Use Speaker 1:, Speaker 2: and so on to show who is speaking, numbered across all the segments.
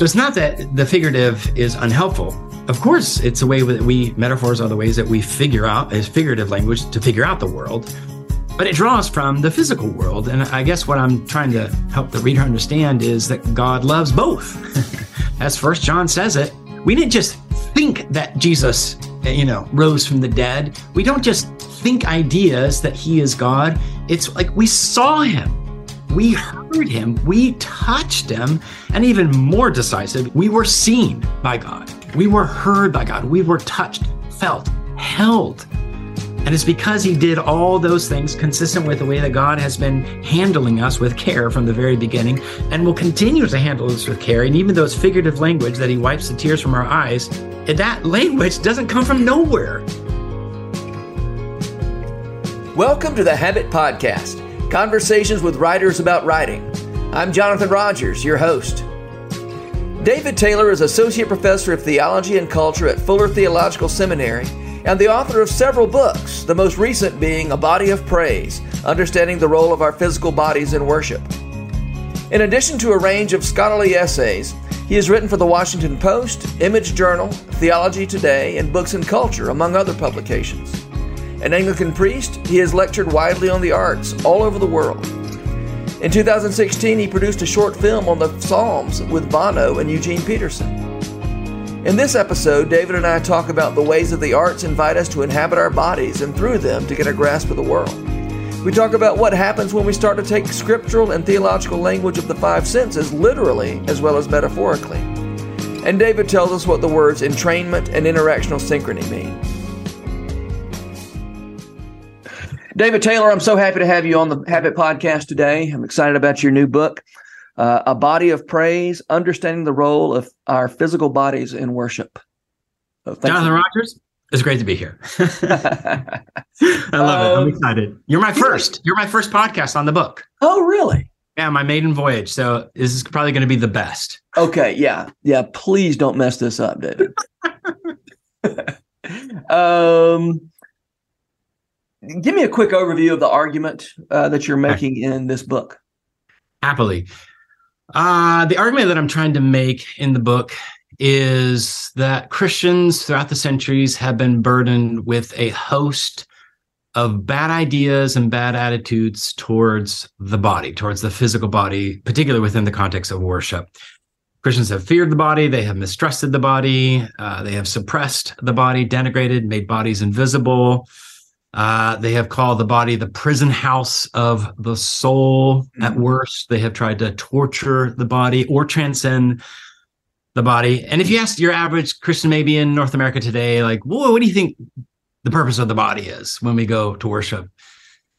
Speaker 1: So it's not that the figurative is unhelpful. Of course, it's a way that we metaphors are the ways that we figure out as figurative language to figure out the world. But it draws from the physical world. And I guess what I'm trying to help the reader understand is that God loves both. as first John says it, we didn't just think that Jesus, eh, you know, rose from the dead. We don't just think ideas that he is God. It's like we saw him. We heard him, we touched him, and even more decisive, we were seen by God. We were heard by God. We were touched, felt, held. And it's because he did all those things consistent with the way that God has been handling us with care from the very beginning and will continue to handle us with care. And even though it's figurative language that he wipes the tears from our eyes, that language doesn't come from nowhere.
Speaker 2: Welcome to the Habit Podcast conversations with writers about writing. I'm Jonathan Rogers, your host. David Taylor is Associate Professor of Theology and Culture at Fuller Theological Seminary and the author of several books, the most recent being A Body of Praise Understanding the Role of Our Physical Bodies in Worship. In addition to a range of scholarly essays, he has written for the Washington Post, Image Journal, Theology Today, and Books and Culture, among other publications. An Anglican priest, he has lectured widely on the arts all over the world. In 2016, he produced a short film on the Psalms with Bono and Eugene Peterson. In this episode, David and I talk about the ways that the arts invite us to inhabit our bodies and through them to get a grasp of the world. We talk about what happens when we start to take scriptural and theological language of the five senses literally as well as metaphorically. And David tells us what the words entrainment and interactional synchrony mean. David Taylor, I'm so happy to have you on the Habit Podcast today. I'm excited about your new book, uh, A Body of Praise Understanding the Role of Our Physical Bodies in Worship.
Speaker 1: So Jonathan you. Rogers, it's great to be here. I love um, it. I'm excited. You're my first. You're my first podcast on the book.
Speaker 2: Oh, really?
Speaker 1: Yeah, my maiden voyage. So this is probably going to be the best.
Speaker 2: Okay. Yeah. Yeah. Please don't mess this up, David. um, give me a quick overview of the argument uh, that you're making in this book.
Speaker 1: Happily. Uh, the argument that I'm trying to make in the book is that Christians throughout the centuries have been burdened with a host of bad ideas and bad attitudes towards the body, towards the physical body, particularly within the context of worship. Christians have feared the body, they have mistrusted the body, uh, they have suppressed the body, denigrated, made bodies invisible. Uh, they have called the body the prison house of the soul. At worst, they have tried to torture the body or transcend the body. And if you ask your average Christian, maybe in North America today, like, whoa, what do you think the purpose of the body is when we go to worship?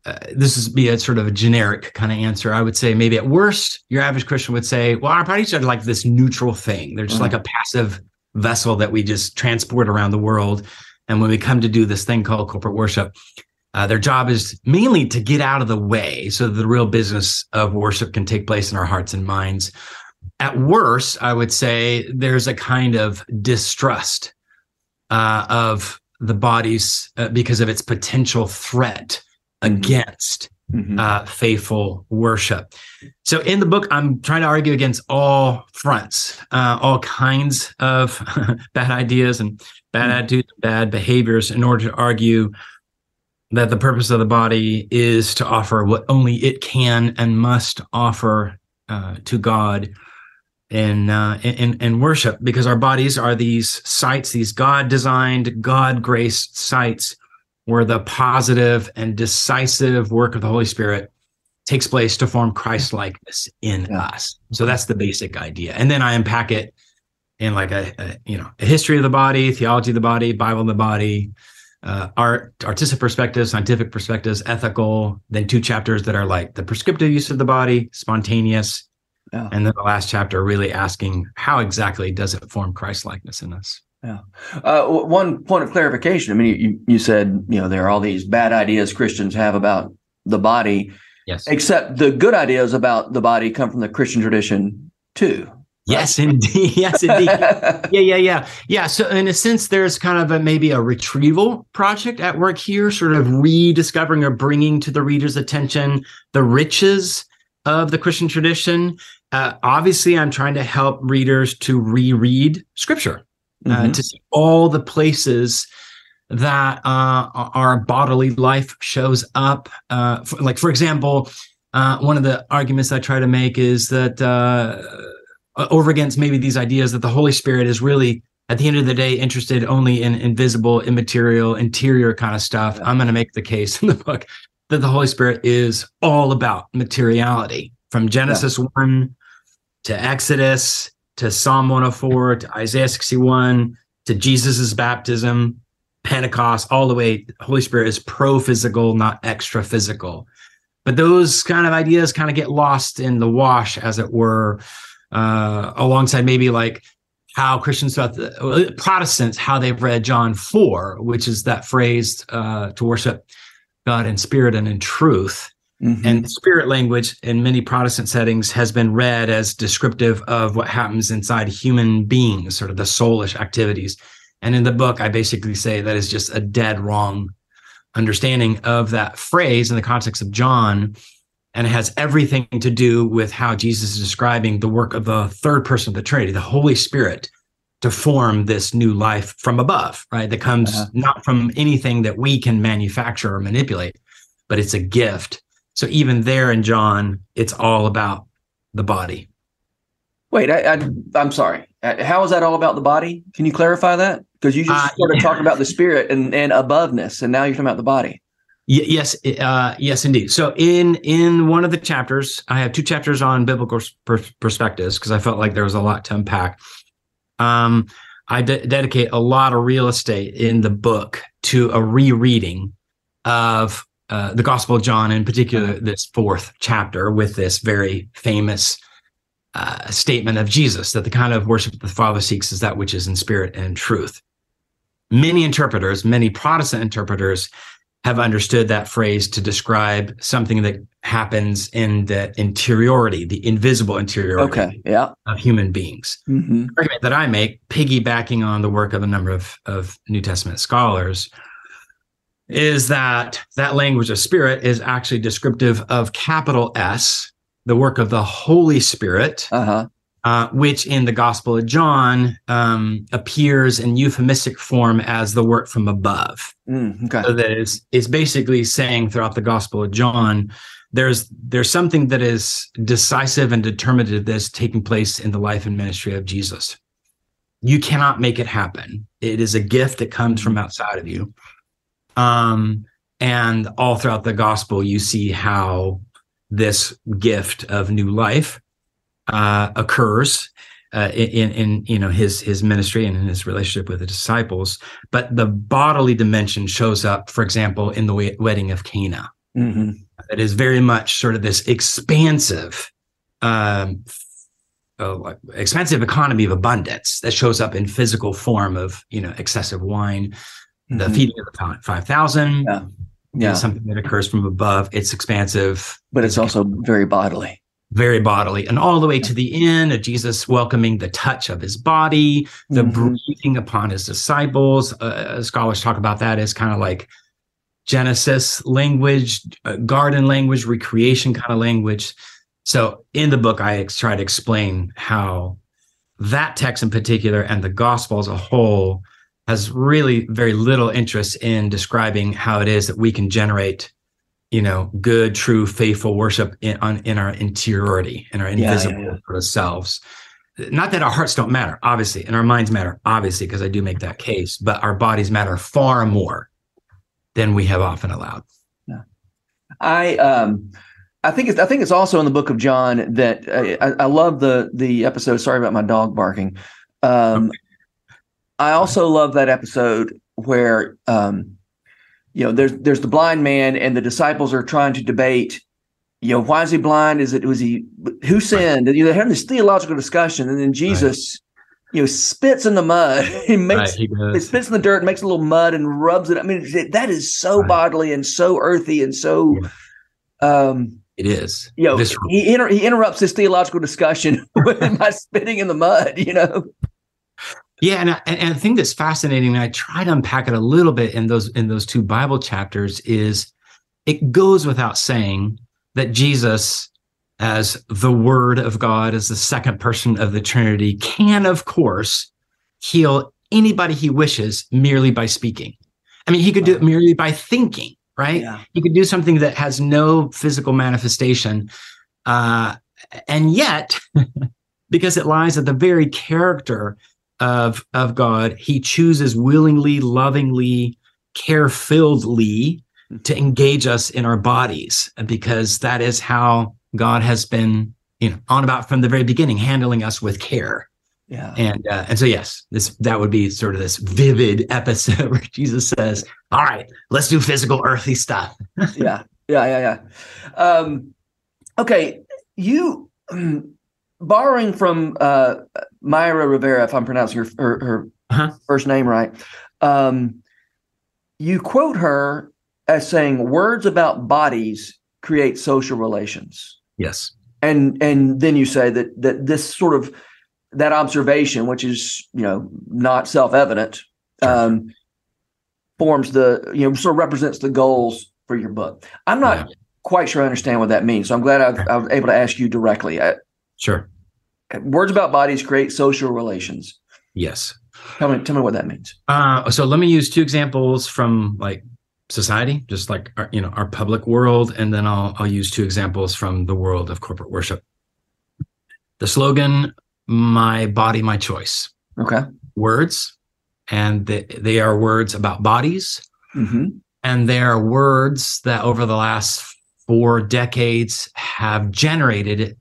Speaker 1: Uh, this is be a sort of a generic kind of answer. I would say maybe at worst, your average Christian would say, well, our bodies are like this neutral thing. They're just mm-hmm. like a passive vessel that we just transport around the world. And when we come to do this thing called corporate worship, uh, their job is mainly to get out of the way so that the real business of worship can take place in our hearts and minds. At worst, I would say there's a kind of distrust uh, of the bodies uh, because of its potential threat mm-hmm. against mm-hmm. uh, faithful worship. So in the book, I'm trying to argue against all fronts, uh, all kinds of bad ideas and bad mm-hmm. attitudes, bad behaviors, in order to argue that the purpose of the body is to offer what only it can and must offer uh, to God in, uh, in in worship, because our bodies are these sites, these God-designed, God-graced sites where the positive and decisive work of the Holy Spirit takes place to form Christ likeness in yeah. us. So that's the basic idea. And then I unpack it in like a, a, you know a history of the body, theology of the body, Bible of the body, uh, art, artistic perspectives, scientific perspectives, ethical. Then two chapters that are like the prescriptive use of the body, spontaneous, yeah. and then the last chapter really asking how exactly does it form Christ likeness in us.
Speaker 2: Yeah. Uh, one point of clarification. I mean, you, you said, you know, there are all these bad ideas Christians have about the body.
Speaker 1: Yes.
Speaker 2: Except the good ideas about the body come from the Christian tradition too. Right?
Speaker 1: Yes, indeed. Yes, indeed. yeah, yeah, yeah. Yeah. So, in a sense, there's kind of a maybe a retrieval project at work here, sort of rediscovering or bringing to the reader's attention the riches of the Christian tradition uh, obviously, I'm trying to help readers to reread Scripture, uh,
Speaker 2: Mhm.
Speaker 1: to see all the places that uh, our bodily life shows up. Uh, for, like, for example, uh, one of the arguments I try to make is that uh, over against maybe these ideas that the Holy Spirit is really, at the end of the day, interested only in invisible, immaterial, interior kind of stuff. I'm going to make the case in the book that the Holy Spirit is all about materiality from Genesis 1 to Exodus to Psalm 104 to Isaiah 61 to Jesus's baptism, Pentecost, all the way. Holy Spirit is pro physical, not extra physical. But those kind of ideas kind of get lost in the wash, as it were, uh, alongside maybe like how Christians throughout the Protestants, how they've read John 4, which is that phrase uh, to worship God in spirit and in truth.
Speaker 2: Mhm.
Speaker 1: And spirit language in many Protestant settings has been read as descriptive of what happens inside human beings, sort of the soulish activities. And in the book, I basically say that is just a dead wrong understanding of that phrase in the context of John. And it has everything to do with how Jesus is describing the work of the third person of the Trinity, the Holy Spirit, to form this new life from above, right? That comes
Speaker 2: Uh-huh.
Speaker 1: not from anything that we can manufacture or manipulate, but it's a gift. So even there in John, it's all about the body.
Speaker 2: Wait, I, I, I'm sorry. Uh, How is that all about the body? Can you clarify that? Because you just
Speaker 1: Uh,
Speaker 2: started
Speaker 1: yeah.
Speaker 2: talking about the spirit and, and aboveness, and now you're talking about the body.
Speaker 1: Y- yes, uh, yes, indeed. So in in one of the chapters, I have two chapters on biblical per- perspectives because I felt like there was a lot to unpack. Um, I de- dedicate a lot of real estate in the book to a rereading of uh, the Gospel of John, in particular, this fourth chapter with this very famous uh, statement of Jesus that the kind of worship that the Father seeks is that which is in spirit and truth. Many interpreters, many Protestant interpreters, have understood that phrase to describe something that happens in the interiority, the invisible interiority
Speaker 2: Okay. Yeah.
Speaker 1: of human beings.
Speaker 2: hmm
Speaker 1: The argument that I make, piggybacking on the work of a number of, of New Testament scholars, is that that language of spirit is actually descriptive of capital S, the work of the Holy Spirit,
Speaker 2: Uh huh.
Speaker 1: uh, which in the Gospel of John um, appears in euphemistic form as the work from above.
Speaker 2: Mm, okay.
Speaker 1: So that is is basically saying throughout the Gospel of John, there's there's something that is decisive and determinative that's taking place in the life and ministry of Jesus. You cannot make it happen. It is a gift that comes from outside of you. Um, and all throughout the gospel, you see how this gift of new life uh, occurs uh, in, in you know his his ministry and in his relationship with the disciples. But the bodily dimension shows up, for example, in the wedding of Cana.
Speaker 2: hmm
Speaker 1: It is very much sort of this expansive, um, uh, expansive economy of abundance that shows up in physical form of you know excessive wine, the
Speaker 2: Mhm.
Speaker 1: feeding of the five thousand.
Speaker 2: Yeah. Yeah.
Speaker 1: something that occurs from above. It's expansive,
Speaker 2: But it's also very bodily.
Speaker 1: very bodily, and all the way to the end of Jesus welcoming the touch of his body, the
Speaker 2: Mhm.
Speaker 1: breathing upon his disciples. Uh, scholars talk about that as kind of like Genesis language, uh, garden language, recreation kind of language. So in the book, I ex- try to explain how that text in particular and the gospel as a whole has really very little interest in describing how it is that we can generate you know good true faithful worship in on in our interiority in our
Speaker 2: Yeah, yeah,
Speaker 1: invisible
Speaker 2: yeah.
Speaker 1: sort of selves not that our hearts don't matter obviously and our minds matter obviously because i do make that case but our bodies matter far more than we have often allowed
Speaker 2: I um I think it's I think it's also in the book of John that uh, I, I love the the episode. Sorry about my dog barking. Um, I also love that episode where um, you know there's there's the blind man and the disciples are trying to debate. You know, why is he blind? Is it was he who sinned? And you know, they're having this theological discussion, and then Jesus, you know, spits in the mud. he makes
Speaker 1: he
Speaker 2: it spits in the dirt, makes a little mud, and rubs it. I mean, that is so
Speaker 1: Right.
Speaker 2: bodily and so earthy and so. Um,
Speaker 1: it is
Speaker 2: you know, he inter- he interrupts this theological discussion by spitting in the mud. You know,
Speaker 1: Yeah, and, I- and the thing that's fascinating, and I try to unpack it a little bit in those in those two Bible chapters, is it goes without saying that Jesus as the Word of God, as the second person of the Trinity, can, of course, heal anybody he wishes merely by speaking. I mean, he could do it merely by thinking, right? Yeah. He could do something that has no physical manifestation. Uh, and yet, because it lies at the very character of, of God, he chooses willingly, lovingly, care filledly to engage us in our bodies because that is how God has been, you know, on about from the very beginning, handling us with care.
Speaker 2: Yeah.
Speaker 1: And uh, and so yes, this that would be sort of this vivid episode where Jesus says, "All right, let's do physical, earthy stuff."
Speaker 2: yeah, yeah, yeah, yeah. Um, okay, you borrowing from uh, Mayra Rivera, if I'm pronouncing her her, her uh-huh. first name right. Um, you quote her as saying, "Words about bodies create social relations."
Speaker 1: Yes.
Speaker 2: And and then you say that that this sort of that observation, which is you know not self evident, um, forms the you know sort of represents the goals for your book. I'm not yeah. quite sure I understand what that means, so I'm glad I've, I was able to ask you directly. I,
Speaker 1: sure.
Speaker 2: Words about bodies create social relations.
Speaker 1: Yes.
Speaker 2: Tell me, tell me what that means.
Speaker 1: Uh, so let me use two examples from like society, just like our, you know our public world, and then I'll I'll use two examples from the world of corporate worship. The slogan my body, my choice.
Speaker 2: Okay.
Speaker 1: Words, and they, they are words about bodies.
Speaker 2: Mm-hmm.
Speaker 1: And they are words that over the last four decades have generated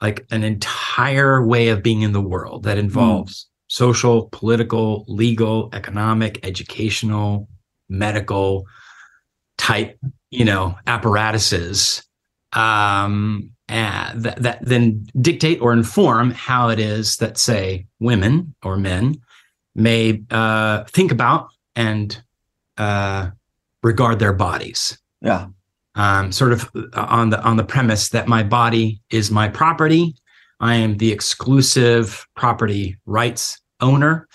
Speaker 1: like an entire way of being in the world that involves mm. social, political, legal, economic, educational, medical type, you know, apparatuses. Um, that, that then dictate or inform how it is that, say, women or men may uh, think about and uh, regard their bodies.
Speaker 2: Yeah.
Speaker 1: Um, sort of on the on the premise that my body is my property. I am the exclusive property rights owner.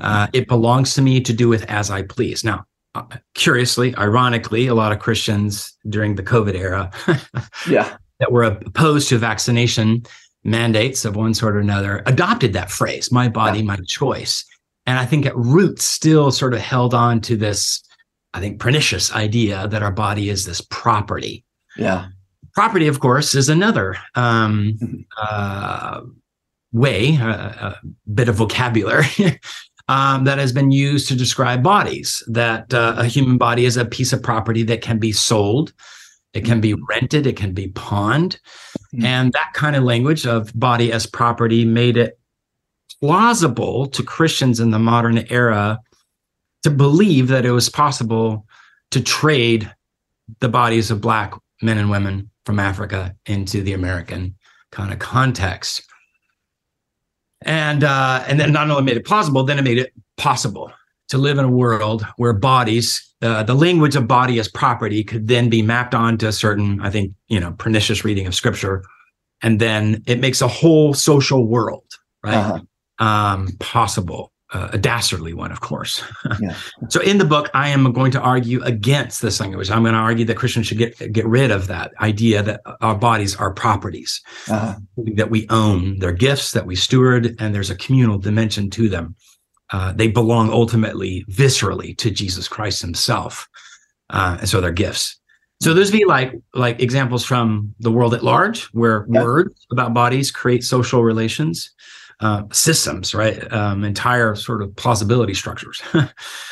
Speaker 1: Uh, it belongs to me to do with as I please. Now, uh, curiously, ironically, a lot of Christians during the COVID era,
Speaker 2: yeah,
Speaker 1: that were opposed to vaccination mandates of one sort or another adopted that phrase, my body, yeah. my choice. And I think at root, still sort of held on to this, I think, pernicious idea that our body is this property.
Speaker 2: Yeah.
Speaker 1: Property, of course, is another um, mm-hmm. uh, way, a, a, bit of vocabulary um, that has been used to describe bodies, that uh, a human body is a piece of property that can be sold it can be rented, it can be pawned. Mm-hmm. And that kind of language of body as property made it plausible to Christians in the modern era to believe that it was possible to trade the bodies of Black men and women from Africa into the American kind of context. And uh, and then not only made it plausible, then it made it possible to live in a world where bodies uh, the language of body as property could then be mapped onto a certain, I think, you know, pernicious reading of scripture. And then it makes a whole social world, right? Uh-huh. Um, possible, uh, a dastardly one, of course. Yeah. so in the book, I am going to argue against this language. I'm going to argue that Christians should get get rid of that idea that our bodies are properties uh-huh. that we own. They're gifts that we steward, and there's a communal dimension to them uh, they belong ultimately viscerally to Jesus Christ himself. Uh, and so they're gifts. So those be like like examples from the world at large, where yeah. words about bodies create social relations, uh, systems, right? Um, entire sort of plausibility structures.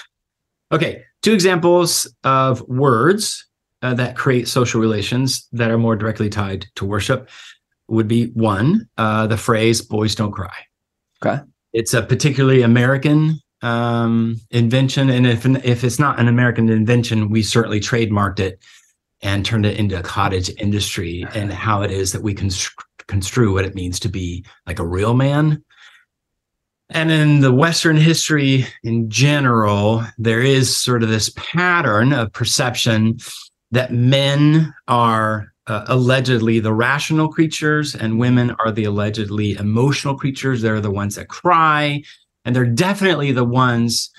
Speaker 1: okay, two examples of words uh, that create social relations that are more directly tied to worship would be one, uh, the phrase "boys don't cry."
Speaker 2: Okay.
Speaker 1: It's a particularly American um, invention, and if if it's not an American invention, we certainly trademarked it and turned it into a cottage industry and how it is that we constru- construe what it means to be like a real man. And in the Western history in general, there is sort of this pattern of perception that men are uh, allegedly the rational creatures and women are the allegedly emotional creatures. They're the ones that cry, and they're definitely the ones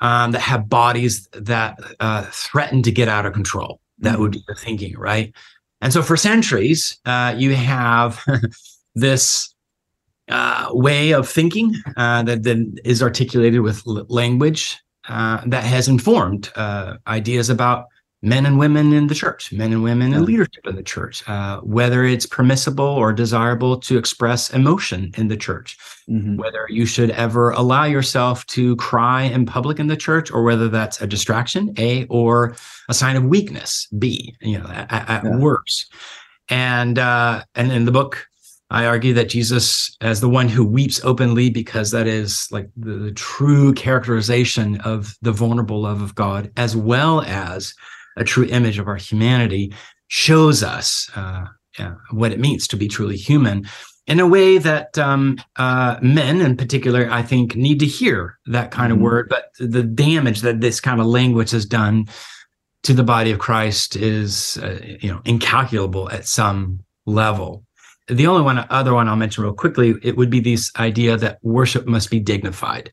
Speaker 1: um, that have bodies that uh, threaten to get out of control. That mm-hmm. would be the thinking, right? And so for centuries, uh, you have this uh, way of thinking uh, that articulated with language uh, that has informed uh, ideas about men and women in the church, men and women in leadership in the church, uh, whether it's permissible or desirable to express emotion in the church, mm-hmm. whether you should ever allow yourself to cry in public in the church, or whether that's a distraction, A, or a sign of weakness, B, you know, at, at yeah. worse. And uh, and in the book, I argue that Jesus, as the one who weeps openly, because that is like the, the true characterization of the vulnerable love of God, as well as a true image of our humanity, shows us uh, what it means to be truly human in a way that um, uh, men in particular, I think, need to hear that kind mm-hmm. of word. But the damage that this kind of language has done to the body of Christ is, uh, you know, incalculable at some level. The only one, other one I'll mention real quickly, it would be this idea that worship must be dignified.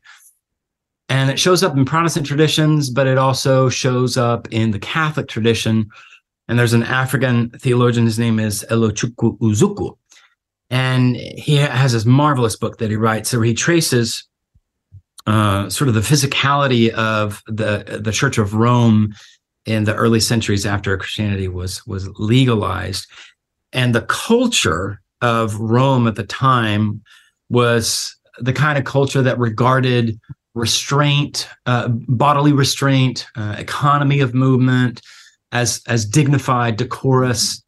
Speaker 1: And it shows up in Protestant traditions, but it also shows up in the Catholic tradition. And there's an African theologian, his name is Elochukwu Uzukwu. And he has this marvelous book that he writes where he traces uh, sort of the physicality of the, the Church of Rome in the early centuries after Christianity was, was legalized. And the culture of Rome at the time was the kind of culture that regarded restraint, uh, bodily restraint, uh, economy of movement, as as dignified, decorous,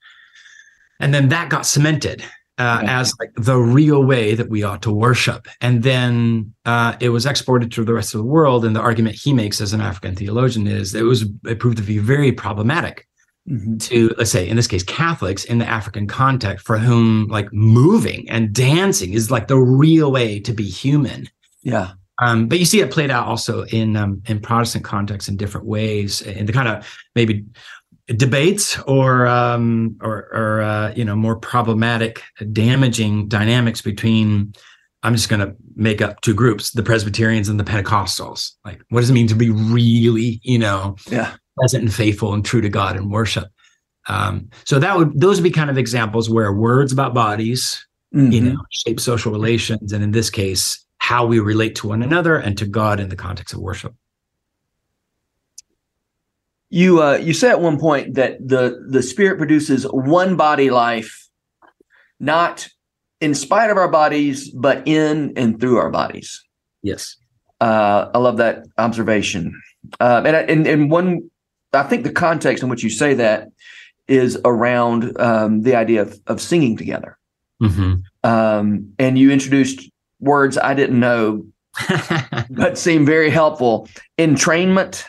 Speaker 1: and then that got cemented uh, as like the real way that we ought to worship. And then uh, it was exported to the rest of the world. And the argument he makes as an African theologian is it was it proved to be very problematic. Mm-hmm. To let's say in this case Catholics in the African context for whom like moving and dancing is like the real way to be human.
Speaker 2: Yeah.
Speaker 1: Um, but you see it played out also in um, in Protestant contexts in different ways, in the kind of maybe debates or um, or, or uh, you know more problematic, damaging dynamics between. I'm just going to make up two groups: the Presbyterians and the Pentecostals. Like, what does it mean to be really, you know,
Speaker 2: yeah,
Speaker 1: present and faithful and true to God and worship? Um, so that would those would be kind of examples where words about bodies, mm-hmm. you know, shape social relations, and in this case, how we relate to one another and to God in the context of worship.
Speaker 2: You uh, you said at one point that the the Spirit produces one body life, not in spite of our bodies, but in and through our bodies.
Speaker 1: Yes,
Speaker 2: uh, I love that observation. Uh, and and and one, I think the context in which you say that is around um, the idea of of singing together. Mm-hmm. Um, and you introduced words I didn't know, but seem very helpful. Entrainment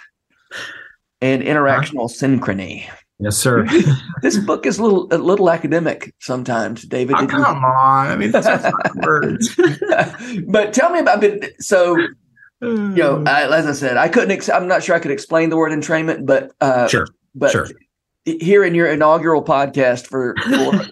Speaker 2: and interactional synchrony.
Speaker 1: Yes, sir.
Speaker 2: this book is a little a little academic sometimes, David.
Speaker 1: Oh, come you... on. I mean, that's not words.
Speaker 2: but tell me about it. So, you know, I, as I said, I couldn't. Ex- I'm not sure I could explain the word entrainment, but uh,
Speaker 1: sure.
Speaker 2: But
Speaker 1: sure.
Speaker 2: here in your inaugural podcast for, for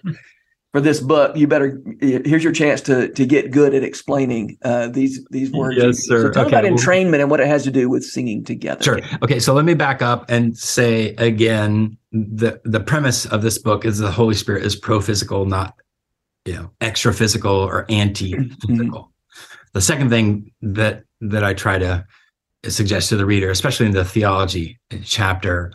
Speaker 2: for this book, you better here's your chance to to get good at explaining uh, these these words.
Speaker 1: Yes, sir.
Speaker 2: So talk okay. about entrainment and what it has to do with singing together.
Speaker 1: Sure. Okay, so let me back up and say again the the premise of this book is the Holy Spirit is pro physical, not you know extra physical or anti physical. Mm-hmm. The second thing that that I try to suggest to the reader, especially in the theology chapter,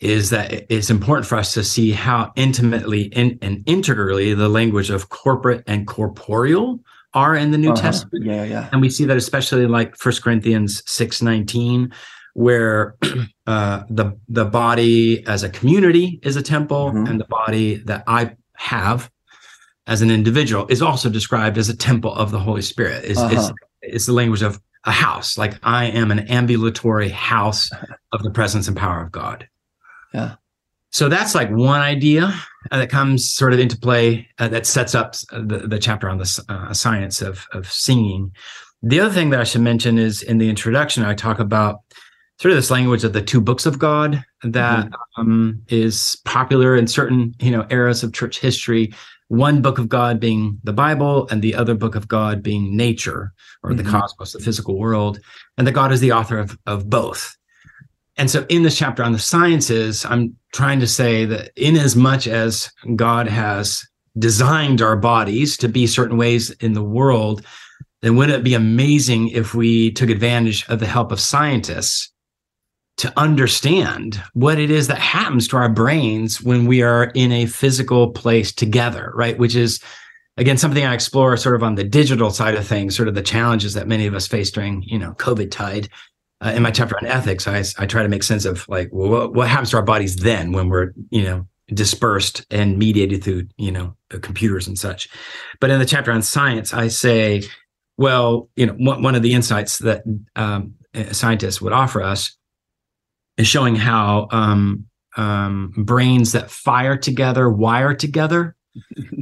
Speaker 1: is that it's important for us to see how intimately in, and integrally the language of corporate and corporeal are in the New uh-huh. Testament.
Speaker 2: Yeah, yeah.
Speaker 1: And we see that especially like First Corinthians 6 19, where uh, the the body as a community is a temple, mm-hmm. and the body that I have as an individual is also described as a temple of the Holy Spirit. Is uh-huh. it's the language of a house. Like I am an ambulatory house of the presence and power of God.
Speaker 2: Yeah.
Speaker 1: So that's like one idea uh, that comes sort of into play uh, that sets up uh, the, the chapter on the uh, science of, of singing. The other thing that I should mention is in the introduction, I talk about sort of this language of the two books of God that mm-hmm. um, is popular in certain you know eras of church history. One book of God being the Bible, and the other book of God being nature or mm-hmm. the cosmos, the physical world, and that God is the author of, of both. And so in this chapter on the sciences, I'm trying to say that in as much as God has designed our bodies to be certain ways in the world, then wouldn't it be amazing if we took advantage of the help of scientists to understand what it is that happens to our brains when we are in a physical place together, right? Which is again something I explore sort of on the digital side of things, sort of the challenges that many of us face during, you know, COVID tide. Uh, in my chapter on ethics, I, I try to make sense of like, well, what, what happens to our bodies then when we're, you know, dispersed and mediated through, you know, computers and such. But in the chapter on science, I say, well, you know, one, one of the insights that um, scientists would offer us is showing how um, um, brains that fire together wire together.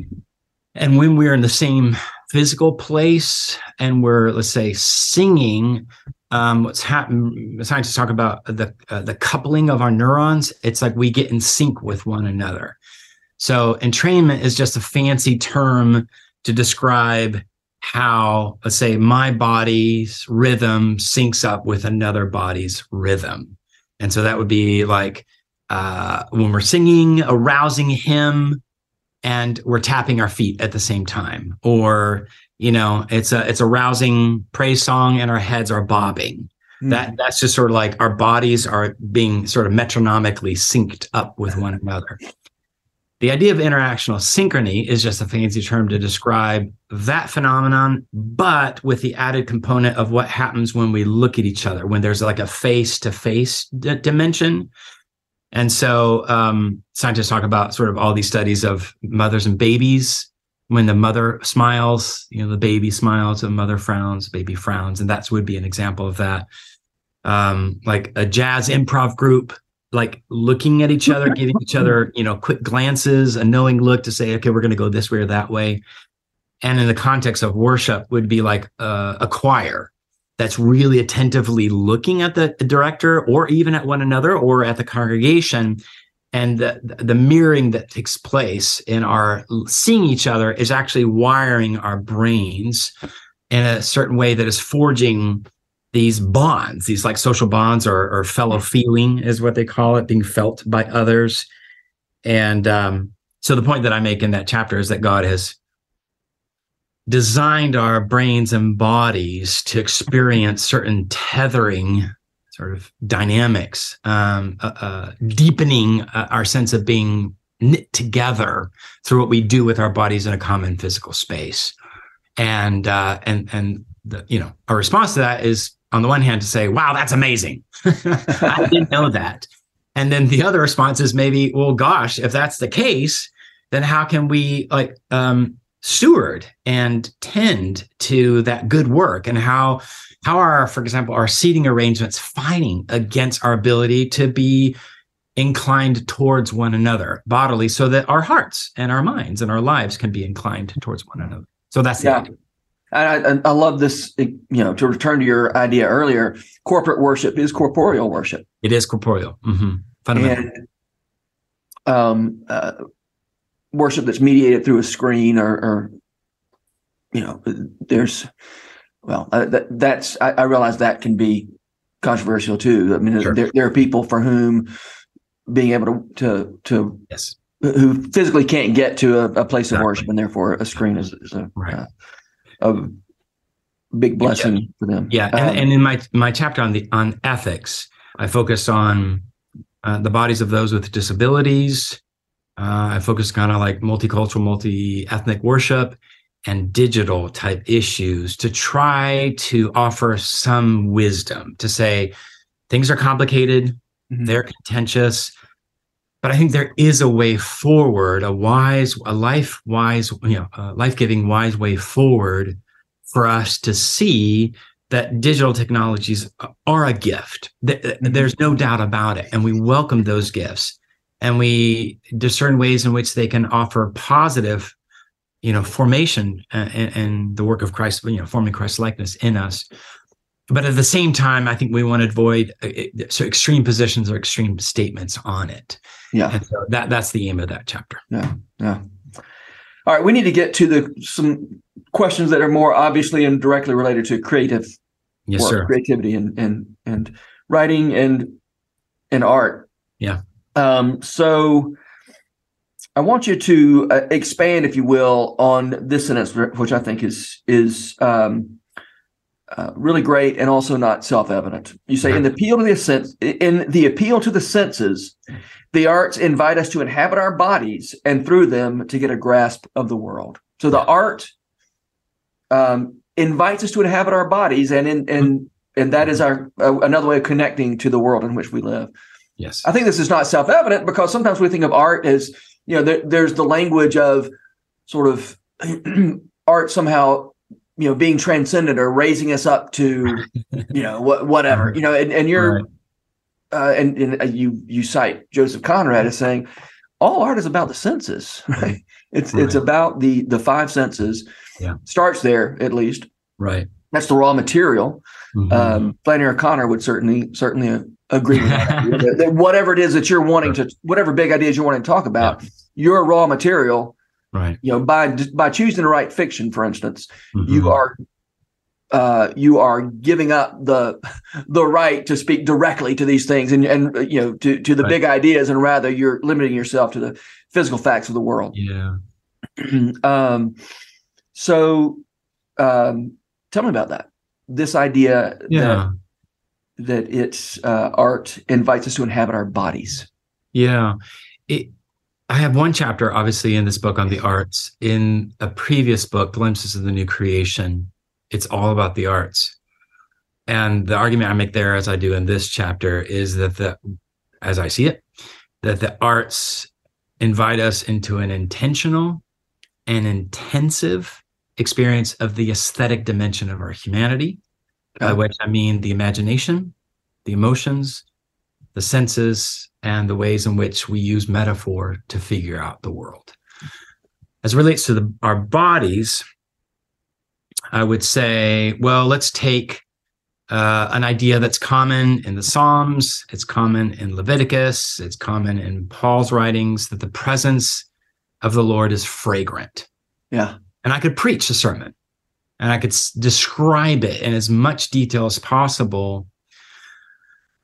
Speaker 1: and when we're in the same physical place and we're, let's say, singing, um, what's happening? Scientists talk about the uh, the coupling of our neurons. It's like we get in sync with one another. So entrainment is just a fancy term to describe how, let's say, my body's rhythm syncs up with another body's rhythm. And so that would be like uh, when we're singing a rousing hymn and we're tapping our feet at the same time, or you know, it's a it's a rousing praise song and our heads are bobbing. Mm. That that's just sort of like our bodies are being sort of metronomically synced up with one another. The idea of interactional synchrony is just a fancy term to describe that phenomenon, but with the added component of what happens when we look at each other, when there's like a face to face dimension. And so um, scientists talk about sort of all these studies of mothers and babies. When the mother smiles, you know, the baby smiles, the mother frowns, baby frowns. And that would be an example of that. Um, like a jazz improv group like looking at each other, giving each other, you know, quick glances, a knowing look to say, okay, we're going to go this way or that way. And in the context of worship, would be like a choir that's really attentively looking at the director or even at one another or at the congregation. And the, the mirroring that takes place in our seeing each other is actually wiring our brains in a certain way that is forging these bonds, these like social bonds or, or fellow feeling is what they call it, being felt by others. And um, so the point that I make in that chapter is that God has designed our brains and bodies to experience certain tethering sort of dynamics, um, uh, uh, deepening uh, our sense of being knit together through what we do with our bodies in a common physical space. And uh, and and the, you know our response to that is on the one hand to say, wow, that's amazing. I didn't know that. And then the other response is maybe, well, gosh, if that's the case, then how can we like um, steward and tend to that good work? And how how are, for example, our seating arrangements fighting against our ability to be inclined towards one another bodily so that our hearts and our minds and our lives can be inclined towards one another. So that's the yeah. idea.
Speaker 2: I, I, love this, you know, to return to your idea earlier, corporate worship is corporeal worship.
Speaker 1: It is corporeal. Mm-hmm. Fundamentally.
Speaker 2: And um, uh, worship that's mediated through a screen or, or you know, there's, well, uh, that, that's, I, I, realize that can be controversial too. I mean, sure. there, there are people for whom being able to, to, to
Speaker 1: yes.
Speaker 2: who physically can't get to a, a place exactly. of worship and therefore a screen is, is a, right. uh, a big blessing
Speaker 1: yeah.
Speaker 2: for them.
Speaker 1: Yeah, um, and, and, in my my chapter on the on ethics, I focus on uh, the bodies of those with disabilities. Uh, I focus kind of like multicultural, multi-ethnic worship and digital type issues to try to offer some wisdom to say things are complicated, mm-hmm. they're contentious, but I think there is a way forward, a wise, a life wise, you know, life giving, wise way forward for us to see that digital technologies are a gift. Mm-hmm. There's no doubt about it. And we welcome those gifts and we discern ways in which they can offer positive, you know, formation and, and the work of Christ, you know, forming christ's likeness in us but at the same time, I think we want to avoid uh, so extreme positions or extreme statements on it.
Speaker 2: Yeah, and
Speaker 1: so that that's the aim of that chapter.
Speaker 2: Yeah, yeah. All right, we need to get to the some questions that are more obviously and directly related to creative
Speaker 1: yes,
Speaker 2: work,
Speaker 1: sir.
Speaker 2: creativity and and and writing and and art.
Speaker 1: Yeah.
Speaker 2: Um, so I want you to uh, expand, if you will, on this sentence, which I think is is um, uh, really great and also not self-evident. You say, "In the appeal to the sense, in the appeal to the senses, the arts invite us to inhabit our bodies, and through them to get a grasp of the world." So the art um, invites us to inhabit our bodies, and in and and that is our uh, another way of connecting to the world in which we live.
Speaker 1: Yes,
Speaker 2: I think this is not self-evident because sometimes we think of art as you know there, there's the language of sort of art somehow you know being transcendent or raising us up to you know what whatever you know and, and you're right. uh, and, and uh, you you cite Joseph Conrad as saying all art is about the senses. Right. It's right. it's about the the five senses.
Speaker 1: Yeah.
Speaker 2: Starts there at least.
Speaker 1: Right.
Speaker 2: That's the raw material. Mm-hmm. um Flannery O'Connor would certainly certainly agree with that, that whatever it is that you're wanting to whatever big ideas you're wanting to talk about yeah. your raw material
Speaker 1: right.
Speaker 2: you know by by choosing to write fiction for instance mm-hmm. you are uh, you are giving up the the right to speak directly to these things and and you know to to the right. big ideas and rather you're limiting yourself to the physical facts of the world.
Speaker 1: Yeah.
Speaker 2: Um so um tell me about that. This idea
Speaker 1: yeah.
Speaker 2: that, that it's uh, art invites us to inhabit our bodies
Speaker 1: yeah it I have one chapter, obviously, in this book on the arts. In a previous book, Glimpses of the New Creation, it's all about the arts. And the argument I make there, as I do in this chapter, is that the, as I see it, that the arts invite us into an intentional and intensive experience of the aesthetic dimension of our humanity, by which I mean the imagination, the emotions, the senses, and the ways in which we use metaphor to figure out the world. As relates to the, our bodies, I would say, well, let's take uh, an idea that's common in the Psalms, it's common in Leviticus, it's common in Paul's writings that the presence of the Lord is fragrant.
Speaker 2: Yeah.
Speaker 1: And I could preach a sermon and I could s- describe it in as much detail as possible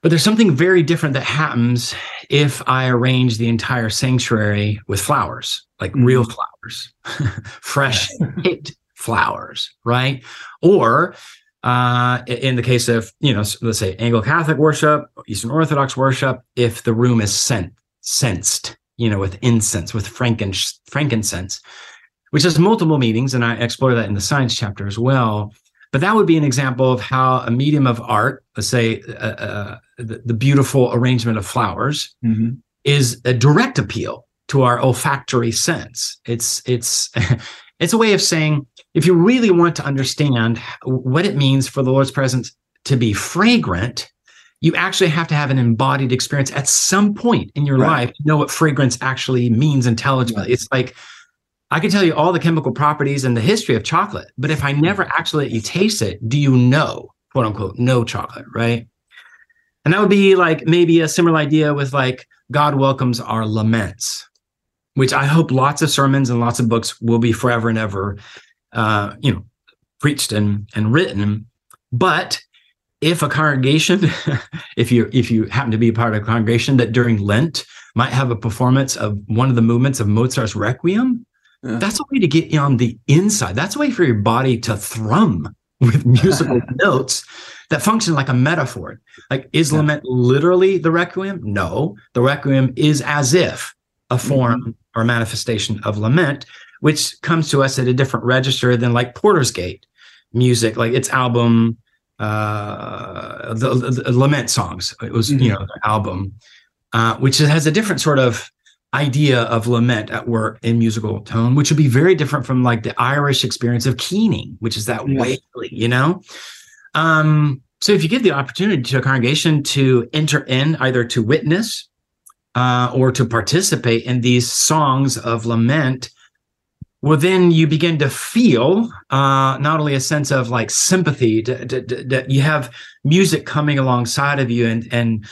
Speaker 1: but there's something very different that happens if I arrange the entire sanctuary with flowers, like mm-hmm. real flowers, fresh picked flowers, right? Or uh, in the case of, you know, let's say Anglo Catholic worship, Eastern Orthodox worship, if the room is scent, sensed, you know, with incense, with frankincense, which has multiple meanings, and I explore that in the science chapter as well. But that would be an example of how a medium of art, let's say uh, uh, the, the, beautiful arrangement of flowers, mm-hmm. is a direct appeal to our olfactory sense. It's it's it's a way of saying if you really want to understand what it means for the Lord's presence to be fragrant, you actually have to have an embodied experience at some point in your right. life to know what fragrance actually means intelligibly. Right. It's like I can tell you all the chemical properties and the history of chocolate, but if I never actually let you taste it, do you know, quote unquote, no chocolate, right? And that would be like maybe a similar idea with like God welcomes our laments, which I hope lots of sermons and lots of books will be forever and ever, uh, you know, preached and and written. But if a congregation, if you if you happen to be part of a congregation that during Lent might have a performance of one of the movements of Mozart's Requiem, yeah. That's a way to get on the inside. That's a way for your body to thrum with musical notes that function like a metaphor. Like, is yeah. lament literally the requiem? No, the requiem is as if a form mm-hmm. or manifestation of lament, which comes to us at a different register than like Porter's Gate music, like its album, uh, the, the, the lament songs. It was, mm-hmm. you know, the album, uh, which has a different sort of idea of lament at work in musical tone, which would be very different from like the Irish experience of keening, which is that yes. waily, you know? Um, so if you give the opportunity to a congregation to enter in either to witness uh, or to participate in these songs of lament, well, then you begin to feel uh, not only a sense of like sympathy that you have music coming alongside of you and and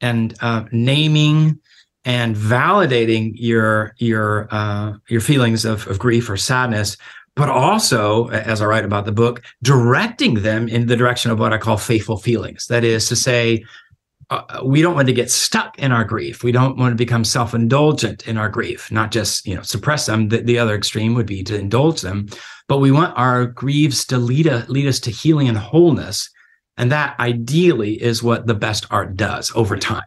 Speaker 1: and uh, naming and validating your your uh, your feelings of, of grief or sadness but also as i write about the book directing them in the direction of what i call faithful feelings that is to say uh, we don't want to get stuck in our grief. We don't want to become self-indulgent in our grief, not just you know suppress them. The, the other extreme would be to indulge them, but we want our griefs to lead, a, lead us to healing and wholeness, and that ideally is what the best art does over time.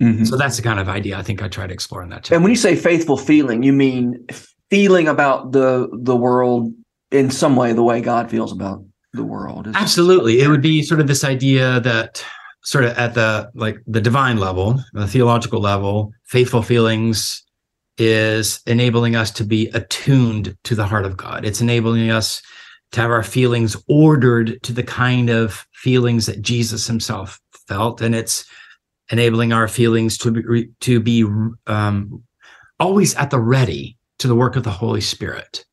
Speaker 1: Mm-hmm. So that's the kind of idea I think I try to explore in that.
Speaker 2: Chapter. And when you say faithful feeling, you mean feeling about the the world in some way the way God feels about the world.
Speaker 1: Absolutely, it would be sort of this idea that sort of at the like the divine level, the theological level, faithful feelings is enabling us to be attuned to the heart of God. It's enabling us to have our feelings ordered to the kind of feelings that Jesus himself felt and it's enabling our feelings to be to be um, always at the ready to the work of the Holy Spirit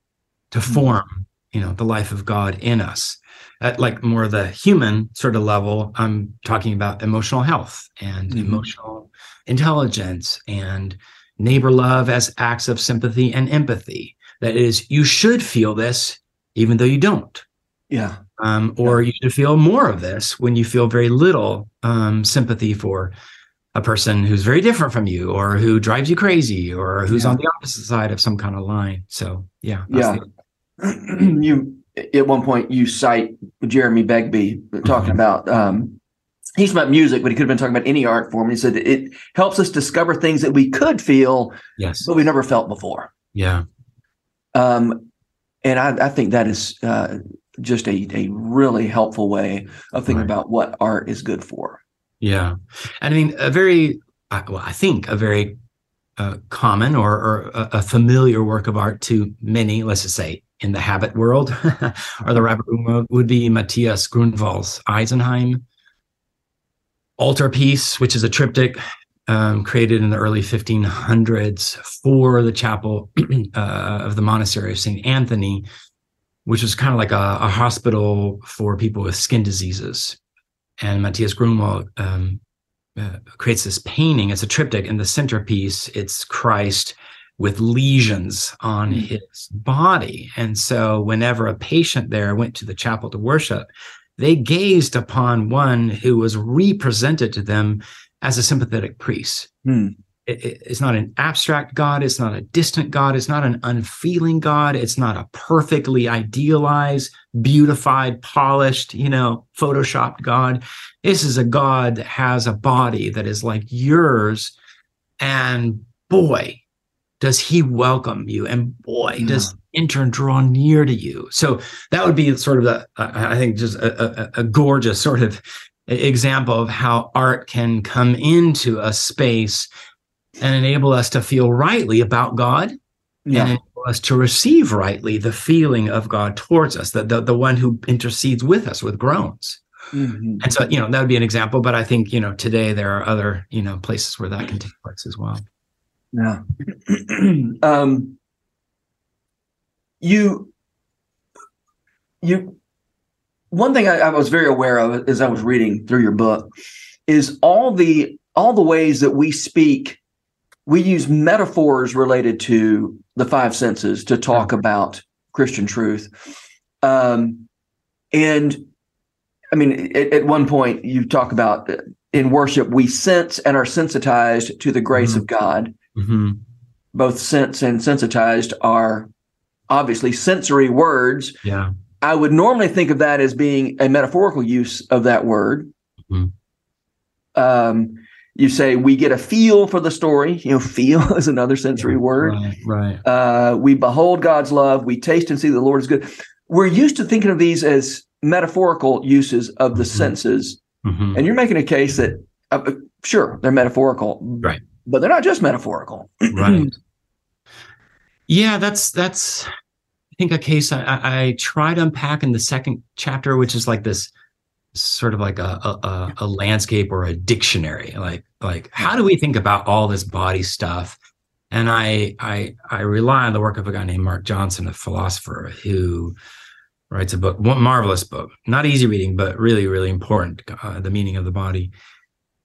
Speaker 1: to hmm. form, you know, the life of God in us at like more the human sort of level, I'm talking about emotional health and mm-hmm. emotional intelligence and neighbor love as acts of sympathy and empathy. That is, you should feel this even though you don't.
Speaker 2: Yeah.
Speaker 1: Um, or yeah. you should feel more of this when you feel very little um, sympathy for a person who's very different from you or who drives you crazy or who's yeah. on the opposite side of some kind of line. So, yeah.
Speaker 2: Yeah. The- you at one point you cite Jeremy Begbie talking mm-hmm. about um, he's about music, but he could have been talking about any art form. he said it helps us discover things that we could feel,
Speaker 1: yes,
Speaker 2: but we never felt before.
Speaker 1: Yeah.
Speaker 2: Um, and I, I think that is uh, just a a really helpful way of thinking right. about what art is good for.
Speaker 1: Yeah, and I mean a very well, I think a very uh, common or, or a, a familiar work of art to many, let's just say in the habit world or the rabbit room would be Matthias Grunewald's Isenheim altarpiece, which is a triptych um, created in the early 1500s for the chapel uh, of the monastery of St. Anthony, which was kind of like a, a, hospital for people with skin diseases. And Matthias Grunewald um, uh, creates this painting. It's a triptych. In the centerpiece, it's Christ with lesions on mm. his body. And so, whenever a patient there went to the chapel to worship, they gazed upon one who was represented to them as a sympathetic priest. Mm. It, it, it's not an abstract God. It's not a distant God. It's not an unfeeling God. It's not a perfectly idealized, beautified, polished, you know, photoshopped God. This is a God that has a body that is like yours. And boy, does he welcome you and boy yeah. does enter and draw near to you so that would be sort of the i think just a, a, a, gorgeous sort of example of how art can come into a space and enable us to feel rightly about god yeah. and enable us to receive rightly the feeling of god towards us the, the, the one who intercedes with us with groans mm-hmm. and so you know that would be an example but i think you know today there are other you know places where that can take place as well
Speaker 2: yeah. um, you, you, one thing I, I, was very aware of as I was reading through your book is all the all the ways that we speak. We use metaphors related to the five senses to talk about Christian truth. Um, and I mean, at, at, one point you talk about uh, in worship, we sense and are sensitized to the grace mm-hmm. of God. Mm-hmm. Both sense and sensitized are obviously sensory words.
Speaker 1: Yeah.
Speaker 2: I would normally think of that as being a metaphorical use of that word. Mm-hmm. Um, you say we get a feel for the story. You know, feel is another sensory yeah, word.
Speaker 1: Right. right.
Speaker 2: Uh, we behold God's love. We taste and see the Lord is good. We're used to thinking of these as metaphorical uses of the mm-hmm. senses, mm-hmm. and you're making a case that uh, sure they're metaphorical,
Speaker 1: right?
Speaker 2: but they're not just metaphorical.
Speaker 1: right. Yeah, that's that's I think a case I, I try to unpack in the second chapter, which is like this sort of like a, a, a landscape or a dictionary. Like like how do we think about all this body stuff? And I I I rely on the work of a guy named Mark Johnson, a philosopher who writes a book, one marvelous book, not easy reading, but really really important. Uh, the meaning of the body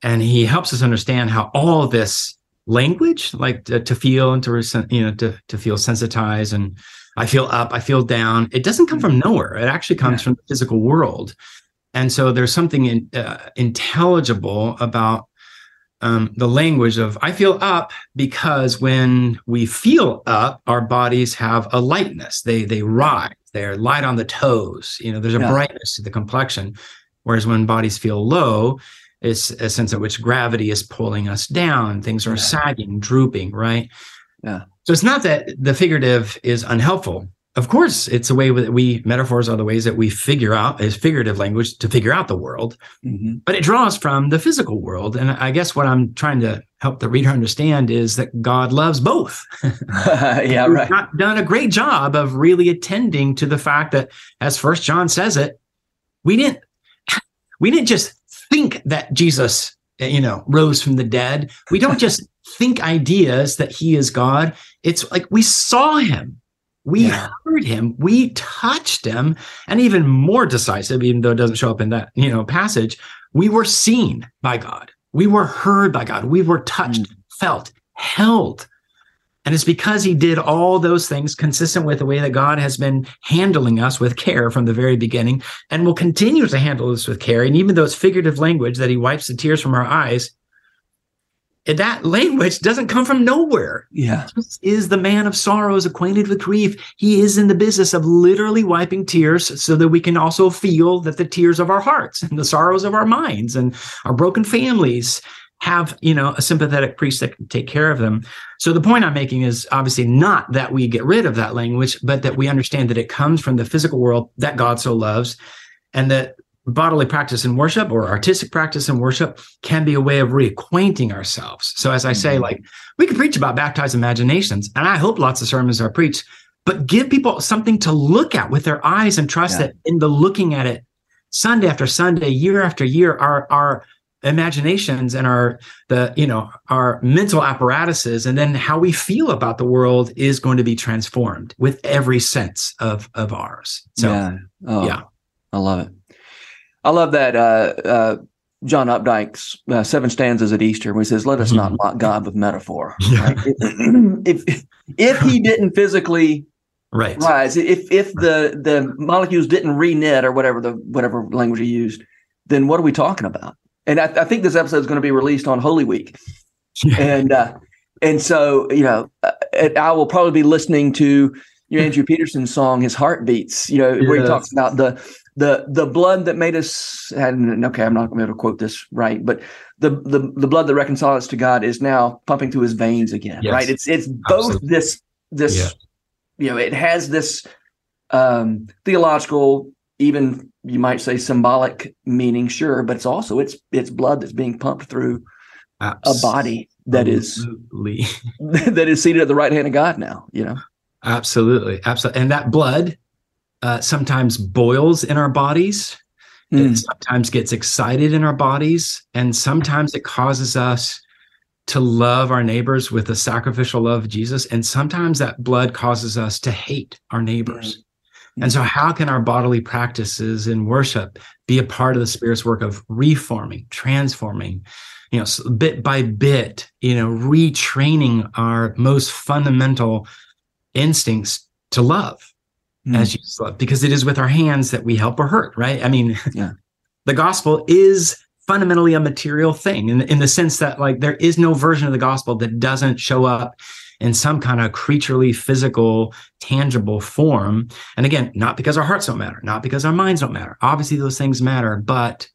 Speaker 1: and he helps us understand how all this language like to, to feel and to you know to, to feel sensitized and i feel up i feel down it doesn't come from nowhere it actually comes yeah. from the physical world and so there's something in, uh, intelligible about um, the language of I feel up because when we feel up, our bodies have a lightness. They they rise. They're light on the toes. You know, there's a yeah. brightness to the complexion. Whereas when bodies feel low, it's a sense at which gravity is pulling us down. Things are yeah. sagging, drooping, right?
Speaker 2: Yeah.
Speaker 1: So it's not that the figurative is unhelpful of course, it's a way that we metaphors are the ways that we figure out is figurative language to figure out the world, mm-hmm. but it draws from the physical world. And I guess what I'm trying to help the reader understand is that God loves both.
Speaker 2: yeah, right.
Speaker 1: Not done a great job of really attending to the fact that, as First John says it, we didn't we didn't just think that Jesus, you know, rose from the dead. We don't just think ideas that He is God. It's like we saw Him we yeah. heard him, we touched him, and even more decisive, even though it doesn't show up in that you know passage, we were seen by God. We were heard by God. We were touched, mm. felt, held. And it's because he did all those things consistent with the way that God has been handling us with care from the very beginning and will continue to handle us with care. And even though it's figurative language that he wipes the tears from our eyes, that language doesn't come from nowhere.
Speaker 2: Yeah.
Speaker 1: Jesus is the man of sorrows, acquainted with grief. He is in the business of literally wiping tears so that we can also feel that the tears of our hearts and the sorrows of our minds and our broken families have, you know, a sympathetic priest that can take care of them. So the point I'm making is obviously not that we get rid of that language, but that we understand that it comes from the physical world that God so loves and that bodily practice in worship or artistic practice in worship can be a way of reacquainting ourselves. So, as I say, mm-hmm. like we can preach about baptized imaginations, and I hope lots of sermons are preached, but give people something to look at with their eyes and trust yeah. that in the looking at it Sunday after Sunday, year after year, our our imaginations and our the you know our mental apparatuses and then how we feel about the world is going to be transformed with every sense of of ours so yeah, oh, yeah.
Speaker 2: i love it I love that uh, uh, John Updike's uh, seven stanzas at Easter, where he says, "Let us not mock God with metaphor." Right? if, if if he didn't physically
Speaker 1: right
Speaker 2: rise, if if the the molecules didn't reknit or whatever the whatever language he used, then what are we talking about? And I, I think this episode is going to be released on Holy Week, and uh, and so you know, uh, I will probably be listening to you know, Andrew Peterson's song, his heartbeats. You know, yes. where he talks about the the the blood that made us and okay i'm not going to be able to quote this right but the the, the blood that reconciles us to god is now pumping through his veins again yes. right it's it's both Absolutely. this this yeah. you know it has this um theological even you might say symbolic meaning sure but it's also it's it's blood that's being pumped through Absolutely. a body that is that is seated at the right hand of god now you know
Speaker 1: Absolutely. Absolutely. And that blood uh, sometimes boils in our bodies. Mm. It hmm. sometimes gets excited in our bodies. And sometimes it causes us to love our neighbors with the sacrificial love of Jesus. And sometimes that blood causes us to hate our neighbors. Mm. And so, how can our bodily practices in worship be a part of the Spirit's work of reforming, transforming, you know, bit by bit, you know, retraining our most fundamental instincts to love? Mm. as you loved, because it is with our hands that we help or hurt, right? I mean, yeah. the gospel is fundamentally a material thing in, in the sense that like there is no version of the gospel that doesn't show up in some kind of creaturely, physical, tangible form. And again, not because our hearts don't matter, not because our minds don't matter. Obviously, those things matter, but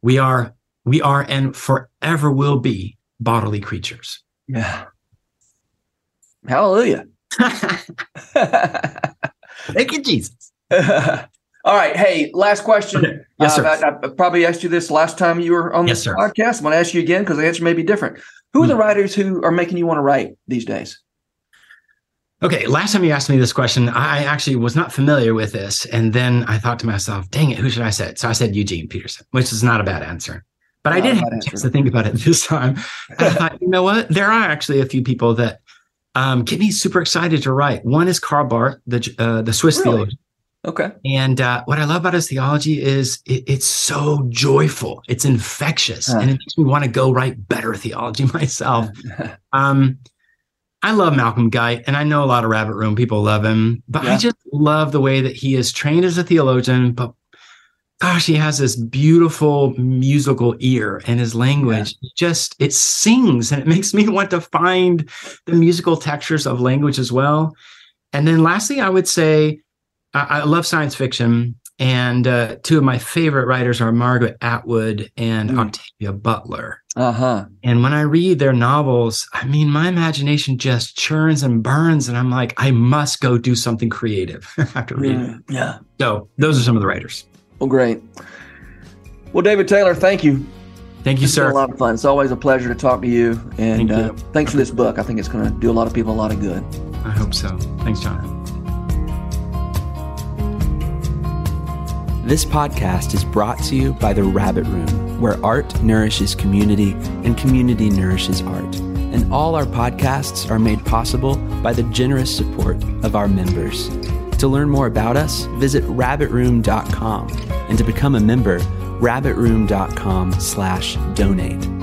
Speaker 1: we are, we are, and forever will be bodily creatures.
Speaker 2: Yeah. Hallelujah.
Speaker 1: Thank you, Jesus.
Speaker 2: All right. Hey, last question. Okay. Yes, sir. Uh, I, I, probably asked you this last time you were on yes, the podcast. I'm going to ask you again because the answer may be different. Who are the hmm. writers who are making you want to write these days?
Speaker 1: Okay, last time you asked me this question, I actually was not familiar with this. And then I thought to myself, dang it, who should I say? So I said Eugene Peterson, which is not a bad answer. But not I did have a chance to think about it this time. I thought, you know what? There are actually a few people that um, get me super excited to write. One is Karl Barth, the uh, the Swiss really? theologian.
Speaker 2: Okay.
Speaker 1: And uh, what I love about his theology is it, it's so joyful. It's infectious, uh. and it makes me want to go write better theology myself. um, I love Malcolm Guite, and I know a lot of Rabbit Room people love him, but yeah. I just love the way that he is trained as a theologian, but gosh, he has this beautiful musical ear and his language yeah. just it sings and it makes me want to find the musical textures of language as well. And then lastly, I would say I, I love science fiction. And uh, two of my favorite writers are Margaret Atwood and mm. Octavia Butler.
Speaker 2: Uh huh.
Speaker 1: And when I read their novels, I mean, my imagination just churns and burns, and I'm like, I must go do something creative after reading.
Speaker 2: Mm, yeah.
Speaker 1: So those are some of the writers.
Speaker 2: Well, great. Well, David Taylor, thank you.
Speaker 1: Thank you,
Speaker 2: it's
Speaker 1: sir.
Speaker 2: Been a lot of fun. It's always a pleasure to talk to you. And Thank you. Uh, thanks for this book. I think it's going to do a lot of people a lot of good.
Speaker 1: I hope so. Thanks, John.
Speaker 3: This podcast is brought to you by The Rabbit Room, where art nourishes community and community nourishes art. And all our podcasts are made possible by the generous support of our members. To learn more about us, visit rabbitroom.com. And to become a member, rabbitroom.com slash donate.